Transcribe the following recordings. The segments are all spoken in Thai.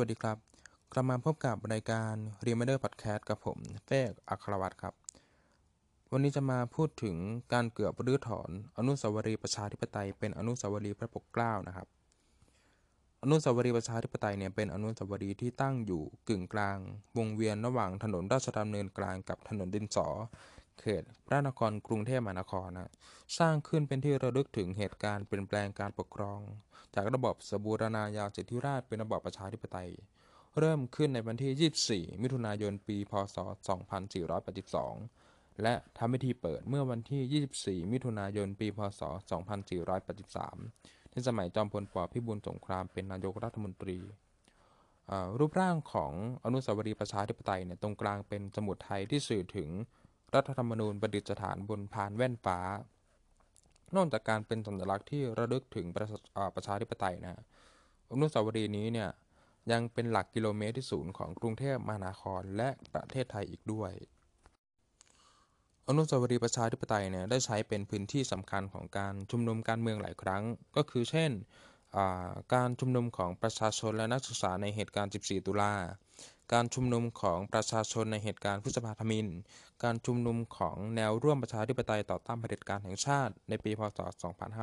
วัสดีครับ กลับมาพบกับรายการ r e m i n d e r Podcast กับผมเฟกอัครวัตรครับ วันนี้จะมาพูดถึงการเกือบรื้อถอน อนุสาวรีย์ประชาธิปไตย เป็นอนุสาวรีย์พระปกเกล้านะครับ อนุสาวรีย์ประชาธิปไตยเนี่ยเป็นอนุสาวรีย์ที่ตั้งอยู่กึ่งกลาง วงเวียนระหว่างถนนราชดำเนินกลางกับถนนดินสอ เขตพระนครกรุงเทพมหานครนะสร้างขึ้นเป็นที่ระลึกถึงเหตุการณ์เปลี่ยนแปลงการปกครอง จากระบบสบูรณาญาสิทธิราชย์เป็นระบอบประชาธิปไตย เริ่มขึ้นในวันที่ 24 มิถุนายนปี พศ 2482 และทำพิธีเปิดเมื่อวันที่ 24 มิถุนายนปี พศ 2483 ในสมัยจอมพลปพิบูลสงครามเป็นนายกรัฐมนตรีรูปร่างของอนุสาวรีย์ประชาธิปไตยเนี่ยตรงกลางเป็นสมุดไทยที่สื่อถึง รัฐธรรมนูญประดิษฐานบนพานแว่นฟ้า นอกจากการเป็นสัญลักษณ์ที่ระลึกถึงประชาอ่าประชาธิปไตยนะอนุสาวรีย์นี้เนี่ยยังเป็นหลักกิโลเมตรที่ศูนย์ของกรุงเทพมหานครและประเทศไทยอีกด้วย อนุสาวรีย์ประชาธิปไตยเนี่ยได้ใช้เป็นพื้นที่สำคัญของการชุมนุมการเมืองหลายครั้ง ก็คือเช่นการชุมนุมของประชาชนและนักศึกษาในเหตุการณ์ 14 ตุลา การชุมนุมของประชาชนในเหตุการณ์พฤษภาธมิน การชุมนุมของแนวร่วมประชาธิปไตยต่อต้านเผด็จการแห่งชาติ ในปีพศ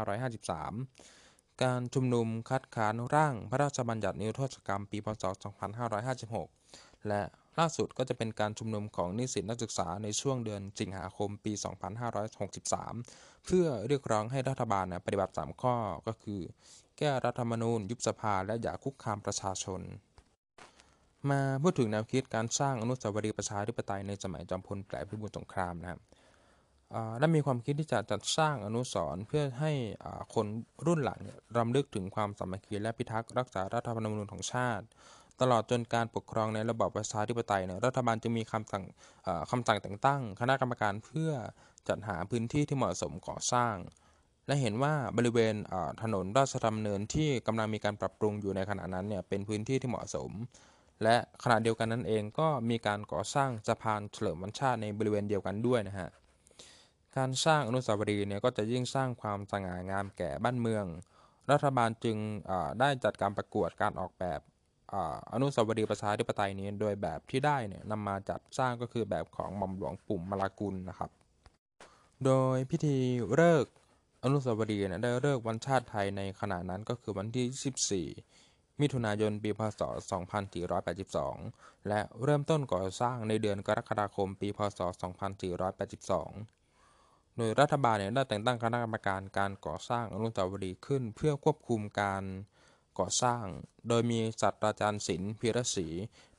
2553 การชุมนุมคัดค้านร่างพระราชบัญญัตินิรโทษกรรมปีพศ 2556 และล่าสุดก็จะเป็นการชุมนุมของนิสิตนักศึกษาในช่วงเดือนสิงหาคมปี 2563 เพื่อเรียกร้องให้รัฐบาลปฏิบัติ 3 ข้อก็คือ แก้รัฐธรรมนูญยุบสภาและอย่าคุกคามประชาชน มาพูดถึงแนวคิดการสร้างอนุสาวรีย์ประชาธิปไตยในสมัยจอมพลแปพิบูลสงครามนะครับได้มีความคิดที่จะจัดสร้างอนุสรณ์เพื่อให้คนรุ่นหลังรำลึกถึงความสามัคคีและพิทักษ์รักษารัฐธรรมนูญของชาติ ตลอดจนการปกครองในระบอบประชาธิปไตยเนี่ยรัฐบาลจึงมีคำสั่งคำสั่งแต่งตั้ง คณะกรรมการเพื่อจัดหาพื้นที่ที่เหมาะสมก่อสร้าง และเห็นว่าบริเวณถนนราชดำเนินที่กำลังมีการปรับปรุงอยู่ในขณะนั้นเนี่ยเป็นพื้นที่ที่เหมาะสม และขณะเดียวกันนั้นเองก็มีการก่อสร้างสะพานเฉลิมวันชาติในบริเวณเดียวกันด้วยนะฮะการสร้างอนุสาวรีย์เนี่ยก็จะยิ่งสร้างความสง่างามแก่บ้านเมือง รัฐบาลจึงได้จัดการประกวดการออกแบบออนุสาวรีย์ประชาธิปไตยนี้โดยแบบที่ได้เนี่ยนำมาจัดสร้างก็คือแบบของหม่อมหลวงปุ่มมาลากุลนะครับ โดยพิธีเลิกอนุสาวรีย์เนี่ยได้เลิกวันชาติไทยในขณะนั้นก็คือวันที่ 24 มิถุนายนปีพศ 2482 และเริ่มต้นก่อสร้างในเดือนกรกฎาคมปีพศ 2482 โดยรัฐบาลเนี่ยได้แต่งตั้งคณะกรรมการการก่อสร้างอนุสาวรีย์ขึ้นเพื่อควบคุมการก่อสร้าง โดยมีศาสตราจารย์ศิลป์พีรศรี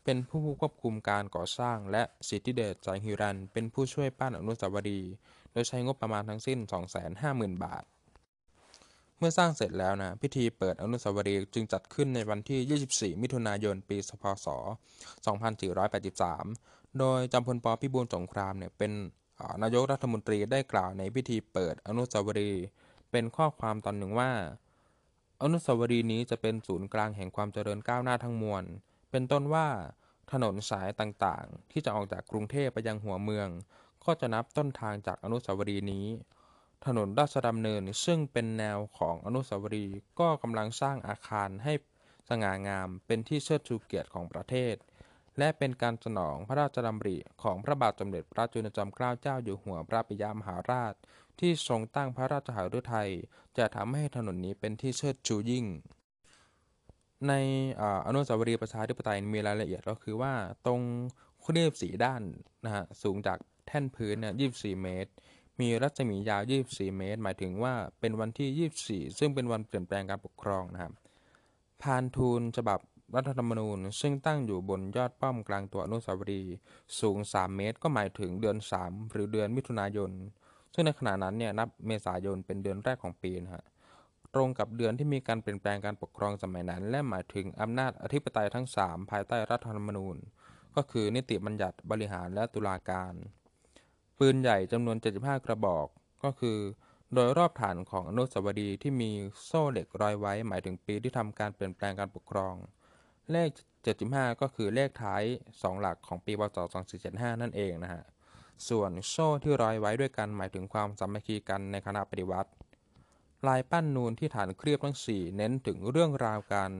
เป็นผู้ควบคุมการก่อสร้าง และสิทธิเดชใจฮิรัน เป็นผู้ช่วยปั้นอนุสาวรีย์ โดยใช้งบประมาณทั้งสิ้น 250,000 บาท มื่อสร้างเสร็จแล้วนะพิธีเปิดอนุสาวรีย์จึงจัดขึ้นในวันที่ 24 มิถุนายน ปี พศ 2483 โดยจอมพลปพิบูลสงครามเนี่ยเป็นนายกรัฐมนตรีได้กล่าวในพิธีเปิดอนุสาวรีย์เป็นข้อความตอนหนึ่งว่า อนุสาวรีย์นี้จะเป็นศูนย์กลางแห่งความเจริญก้าวหน้าทั้งมวล เป็นต้นว่าถนนสายต่างๆ ที่จะออกจากกรุงเทพไปยังหัวเมือง ก็จะนับต้นทางจากอนุสาวรีย์นี้ ถนนราชดำเนินซึ่งเป็นแนวของอนุสาวรีย์ก็กำลังสร้างอาคารให้สง่างามเป็นที่เชิดชูเกียรติของประเทศ และเป็นการสนองพระราชดำริของพระบาทสมเด็จพระจุลจอมเกล้าเจ้าอยู่หัวพระปิยมหาราช ที่ทรงตั้งพระราชหฤทัยจะทำให้ถนนนี้เป็นที่เชิดชูยิ่ง ในออนุสาวรีย์ประชาธิปไตยมีรายละเอียดก็คือว่าตรงครีบสีด้านนะฮะสูงจากแท่นพื้นเนี่ย24เมตร มีรัศมียาว 24 เมตร หมายถึงว่าเป็นวันที่ 24 ซึ่งเป็นวันเปลี่ยนแปลงการปกครองนะครับพานทูลฉบับรัฐธรรมนูญ ซึ่งตั้งอยู่บนยอดป้อมกลางตัวอนุสาวรีย์สูง 3 เมตร ก็หมายถึงเดือน 3 หรือเดือนมิถุนายน ซึ่งในขณะนั้นเนี่ยนับเมษายนเป็นเดือนแรกของปีนะฮะตรงกับเดือนที่มีการเปลี่ยนแปลงการปกครองสมัยนั้น และหมายถึงอำนาจอธิปไตยทั้ง 3 ภายใต้รัฐธรรมนูญ ก็คือนิติบัญญัติบริหารและตุลาการ ปืนใหญ่จำนวน 75 กระบอก ก็คือ โดยรอบฐานของอนุสาวรีย์ที่มีโซ่เหล็กร้อยไว้ หมายถึงปีที่ทำการเปลี่ยนแปลงการปกครอง เลข 75 ก็คือเลขท้าย 2 หลักของปีพศ2475 นั่นเองนะฮะ ส่วนโซ่ที่ร้อยไว้ด้วยกันหมายถึงความสามัคคีกันในคณะปฏิวัติ ลายปั้นนูนที่ฐานเครียบทั้ง 4 เน้นถึงเรื่องราวการ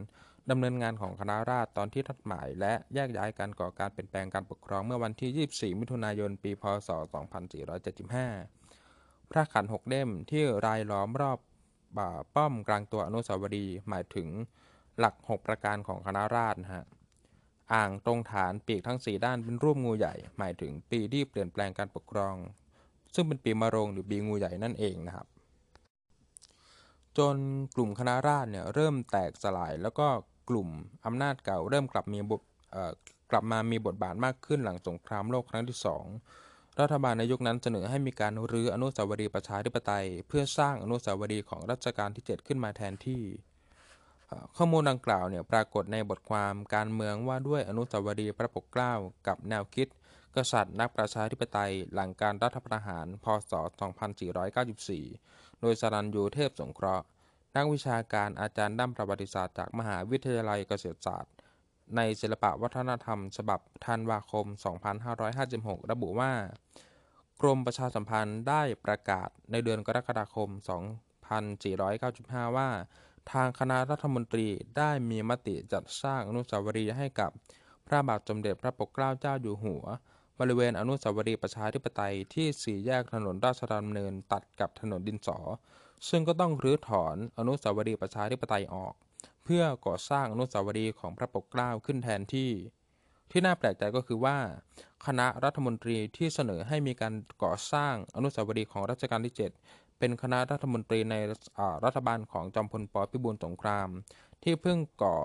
ดำเนินงานของคณะราษฎรตอนที่ทัดหมาย และแยกย้ายการก่อการเปลี่ยนแปลงการปกครองเมื่อวันที่ 24 มิถุนายน ปี พ.ศ.2475 พระขันหกเล่มที่รายล้อมรอบบ่าป้อมกลางตัวอนุสาวรีย์หมายถึงหลัก 6 ประการของคณะราษฎรนะฮะอ่างตรงฐานปีกทั้ง 4 ด้านเป็นรูปงูใหญ่ หมายถึงปีที่เปลี่ยนแปลงการปกครอง ซึ่งเป็นปีมะโรงหรือปีงูใหญ่นั่นเองนะครับจนกลุ่มคณะราษฎรเนี่ยเริ่มแตกสลายแล้วก็ กลุ่มอำนาจเก่าเริ่มกลับมีบทกลับมามีบทบาทมากขึ้นหลังสงครามโลกครั้งที่สองรัฐบาลในยุคนั้นเสนอให้มีการรื้ออนุสาวรีย์ประชาธิปไตย เพื่อสร้างอนุสาวรีย์ของรัชกาลที่ 7 ขึ้นมาแทนที่ ข้อมูลดังกล่าวเนี่ยปรากฏในบทความการเมืองว่าด้วยอนุสาวรีย์พระปกเกล้ากับแนวคิด กษัตริย์นักประชาธิปไตยหลังการรัฐประหาร พศ 2494 โดยสรัญยูเทพสงเคราะห์ นักวิชาการอาจารย์ด้านประวัติศาสตร์จากมหาวิทยาลัยเกษตรศาสตร์ ในศิลปวัฒนธรรม ฉบับธันวาคม 2556 ระบุว่า กรมประชาสัมพันธ์ได้ประกาศในเดือนกรกฎาคม 2495 ว่า ทางคณะรัฐมนตรีได้มีมติจัดสร้างอนุสาวรีย์ให้กับพระบาทสมเด็จพระปกเกล้าเจ้าอยู่หัว บริเวณอนุสาวรีย์ประชาธิปไตยที่สี่แยกถนนราชดำเนินตัดกับถนนดินสอ ซึ่งก็ต้องรื้อถอนอนุสาวรีย์ประชาธิปไตยออก เพื่อก่อสร้างอนุสาวรีย์ของพระปกเกล้าขึ้นแทนที่ ที่น่าแปลกใจก็คือว่า คณะรัฐมนตรีที่เสนอให้มีการก่อสร้างอนุสาวรีย์ของรัชกาลที่ 7 เป็นคณะรัฐมนตรีในรัฐบาลของจอมพลปพิบูลสงคราม ที่เพิ่งก่อ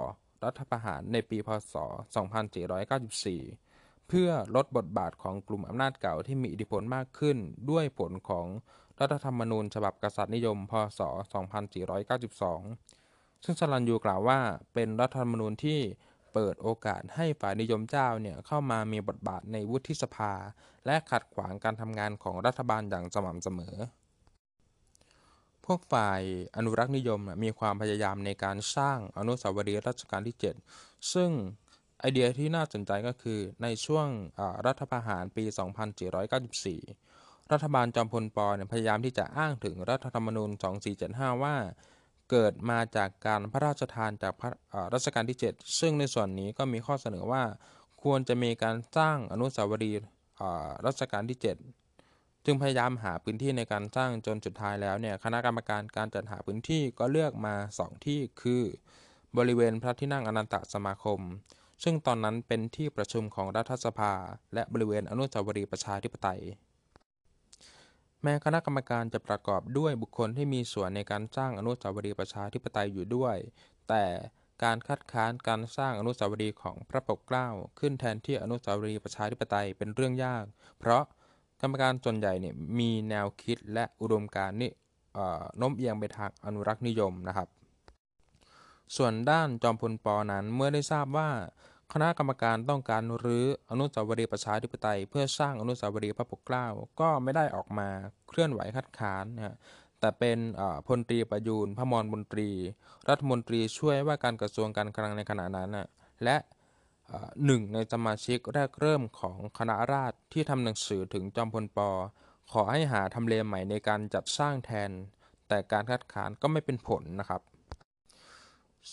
รัฐประหารในปีพศ 2494เพื่อลดบทบาทของกลุ่มอำนาจเก่าที่มีอิทธิพลมากขึ้นด้วยผลของ รัฐธรรมนูญฉบับกษัตริย์นิยม พศ 2492 ซึ่งสลันยูกล่าวว่าเป็นรัฐธรรมนูญที่เปิดโอกาสให้ฝ่ายนิยมเจ้าเนี่ยเข้ามามีบทบาทในวุฒิสภา และขัดขวางการทำงานของรัฐบาลอย่างสม่ำเสมอ พวกฝ่ายอนุรักษ์นิยมมีความพยายามในการสร้างอนุสาวรีย์รัชกาลที่ 7 ซึ่งไอเดียที่น่าสนใจก็คือในช่วงรัฐประหารปี 2494 รัฐบาลจอมพลปเนี่ยพยายามที่จะอ้างถึงรัฐธรรมนูญ 2475 ว่า เกิดมาจากการพระราชทานจากระรัชกาลที่ 7 ซึ่งในส่วนนี้ก็มีข้อเสนอว่า ควรจะมีการสร้างอนุสาวรีย์รัชกาลที่ 7 จึงพยายามหาพื้นที่ในการสร้างจนสุดท้ายแล้วเนี่ยคณะกรรมการการจัดหาพื้นที่ก็เลือกมา 2 ที่คือบริเวณพระที่นั่งอนันตสมาคม ซึ่งตอนนั้นเป็นที่ประชุมของรัฐสภา และบริเวณอนุสาวรีย์ประชาธิปไตย แม้คณะกรรมการจะประกอบด้วยบุคคลที่มีส่วนในการสร้างอนุสาวรีย์ประชาธิปไตยอยู่ด้วย แต่การคัดค้านการสร้างอนุสาวรีย์ของพระปกเกล้าขึ้นแทนที่อนุสาวรีย์ประชาธิปไตยเป็นเรื่องยาก เพราะกรรมการส่วนใหญ่เนี่ยมีแนวคิดและอุดมการณ์นี่โน้มเอียงไปทางอนุรักษ์นิยมนะครับ ส่วนด้านจอมพลปอนั้นเมื่อได้ทราบว่า คณะกรรมการต้องการรื้ออนุสาวรีย์ประชาธิปไตย เพื่อสร้างอนุสาวรีย์พระปกเกล้าก็ไม่ได้ออกมาเคลื่อนไหวคัดค้านนะแต่เป็นพลตรีประยูนพระมรมนตรี รัฐมนตรีช่วยว่าการกระทรวงการคลังในขณะนั้นนะและหนึ่งในสมาชิกแรกเริ่มของคณะราษฎรที่ทำหนังสือถึงจอมพลปอขอให้หาทำเลใหม่ในการจัดสร้างแทน แต่การคัดค้านก็ไม่เป็นผลนะครับ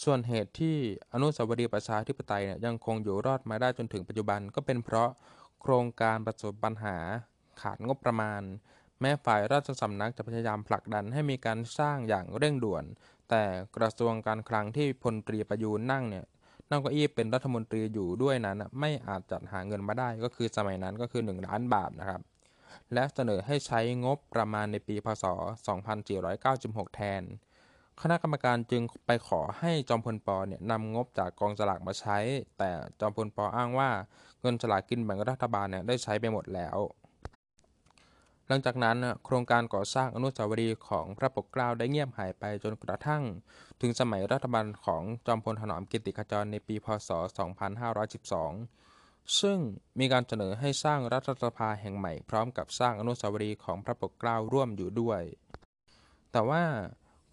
ส่วนเหตุที่อนุสาวรีย์ประชาธิปไตยเนี่ยยังคงอยู่รอดมาได้จนถึงปัจจุบันก็เป็นเพราะโครงการประสบปัญหาขาดงบประมาณ แม้ฝ่ายราชสำนักจะพยายามผลักดันให้มีการสร้างอย่างเร่งด่วน แต่กระทรวงการคลังที่พลตรีประยูนนั่งเนี่ยนั่งเก้าอี้เป็นรัฐมนตรีอยู่ด้วยนั้นไม่อาจจัดหาเงินมาได้ก็คือสมัยนั้นก็คือ 1 ล้านบาทนะครับ และเสนอให้ใช้งบประมาณในปีพศ 2496 แทน คณะกรรมการจึงไปขอให้จอมพลปอเนี่ยนำงบจากกองสลากมาใช้ แต่จอมพลปออ้างว่าเงินสลากกินแบ่งรัฐบาลเนี่ยได้ใช้ไปหมดแล้ว หลังจากนั้นโครงการก่อสร้างอนุสาวรีย์ของพระปกเกล้าได้เงียบหายไปจนกระทั่ง ถึงสมัยรัฐบาลของจอมพลถนอมกิติขจรในปีพศ 2512 ซึ่งมีการเสนอให้สร้างรัฐสภาแห่งใหม่พร้อมกับสร้างอนุสาวรีย์ของพระปกเกล้าร่วมอยู่ด้วย แต่ว่า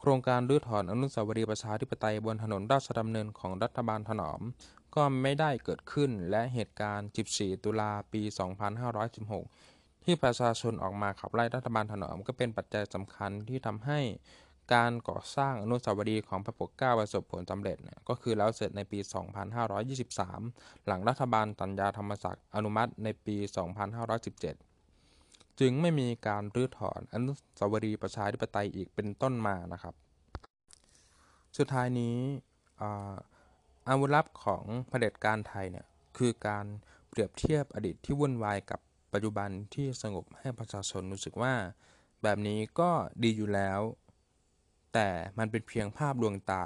โครงการรื้อถอนอนุสาวรีย์ประชาธิปไตยบนถนนราชดำเนินของรัฐบาลถนอม ก็ไม่ได้เกิดขึ้นและเหตุการณ์ 14 ตุลาปี 2516 ที่ประชาชนออกมาขับไล่รัฐบาลถนอม ก็เป็นปัจจัยสำคัญที่ทำให้การก่อสร้างอนุสาวรีย์ของพระปกเกล้าประสบผลสำเร็จก็คือแล้วเสร็จในปี 2523 หลังรัฐบาลสัญญาธรรมศักดิ์อนุมัติในปี 2517 จึงไม่มีการรื้อถอนอนุสาวรีย์ประชาธิปไตยอีกเป็นต้นมานะครับ สุดท้ายนี้อาอาวุธลับของเผด็จการไทยเนี่ยคือการเปรียบเทียบอดีตที่วุ่นวายกับปัจจุบันที่สงบให้ประชาชนรู้สึกว่า แบบนี้ก็ดีอยู่แล้ว แต่มันเป็นเพียงภาพลวงตา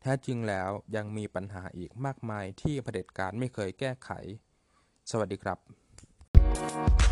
แท้จริงแล้วยังมีปัญหาอีกมากมายที่เผด็จการไม่เคยแก้ไข สวัสดีครับ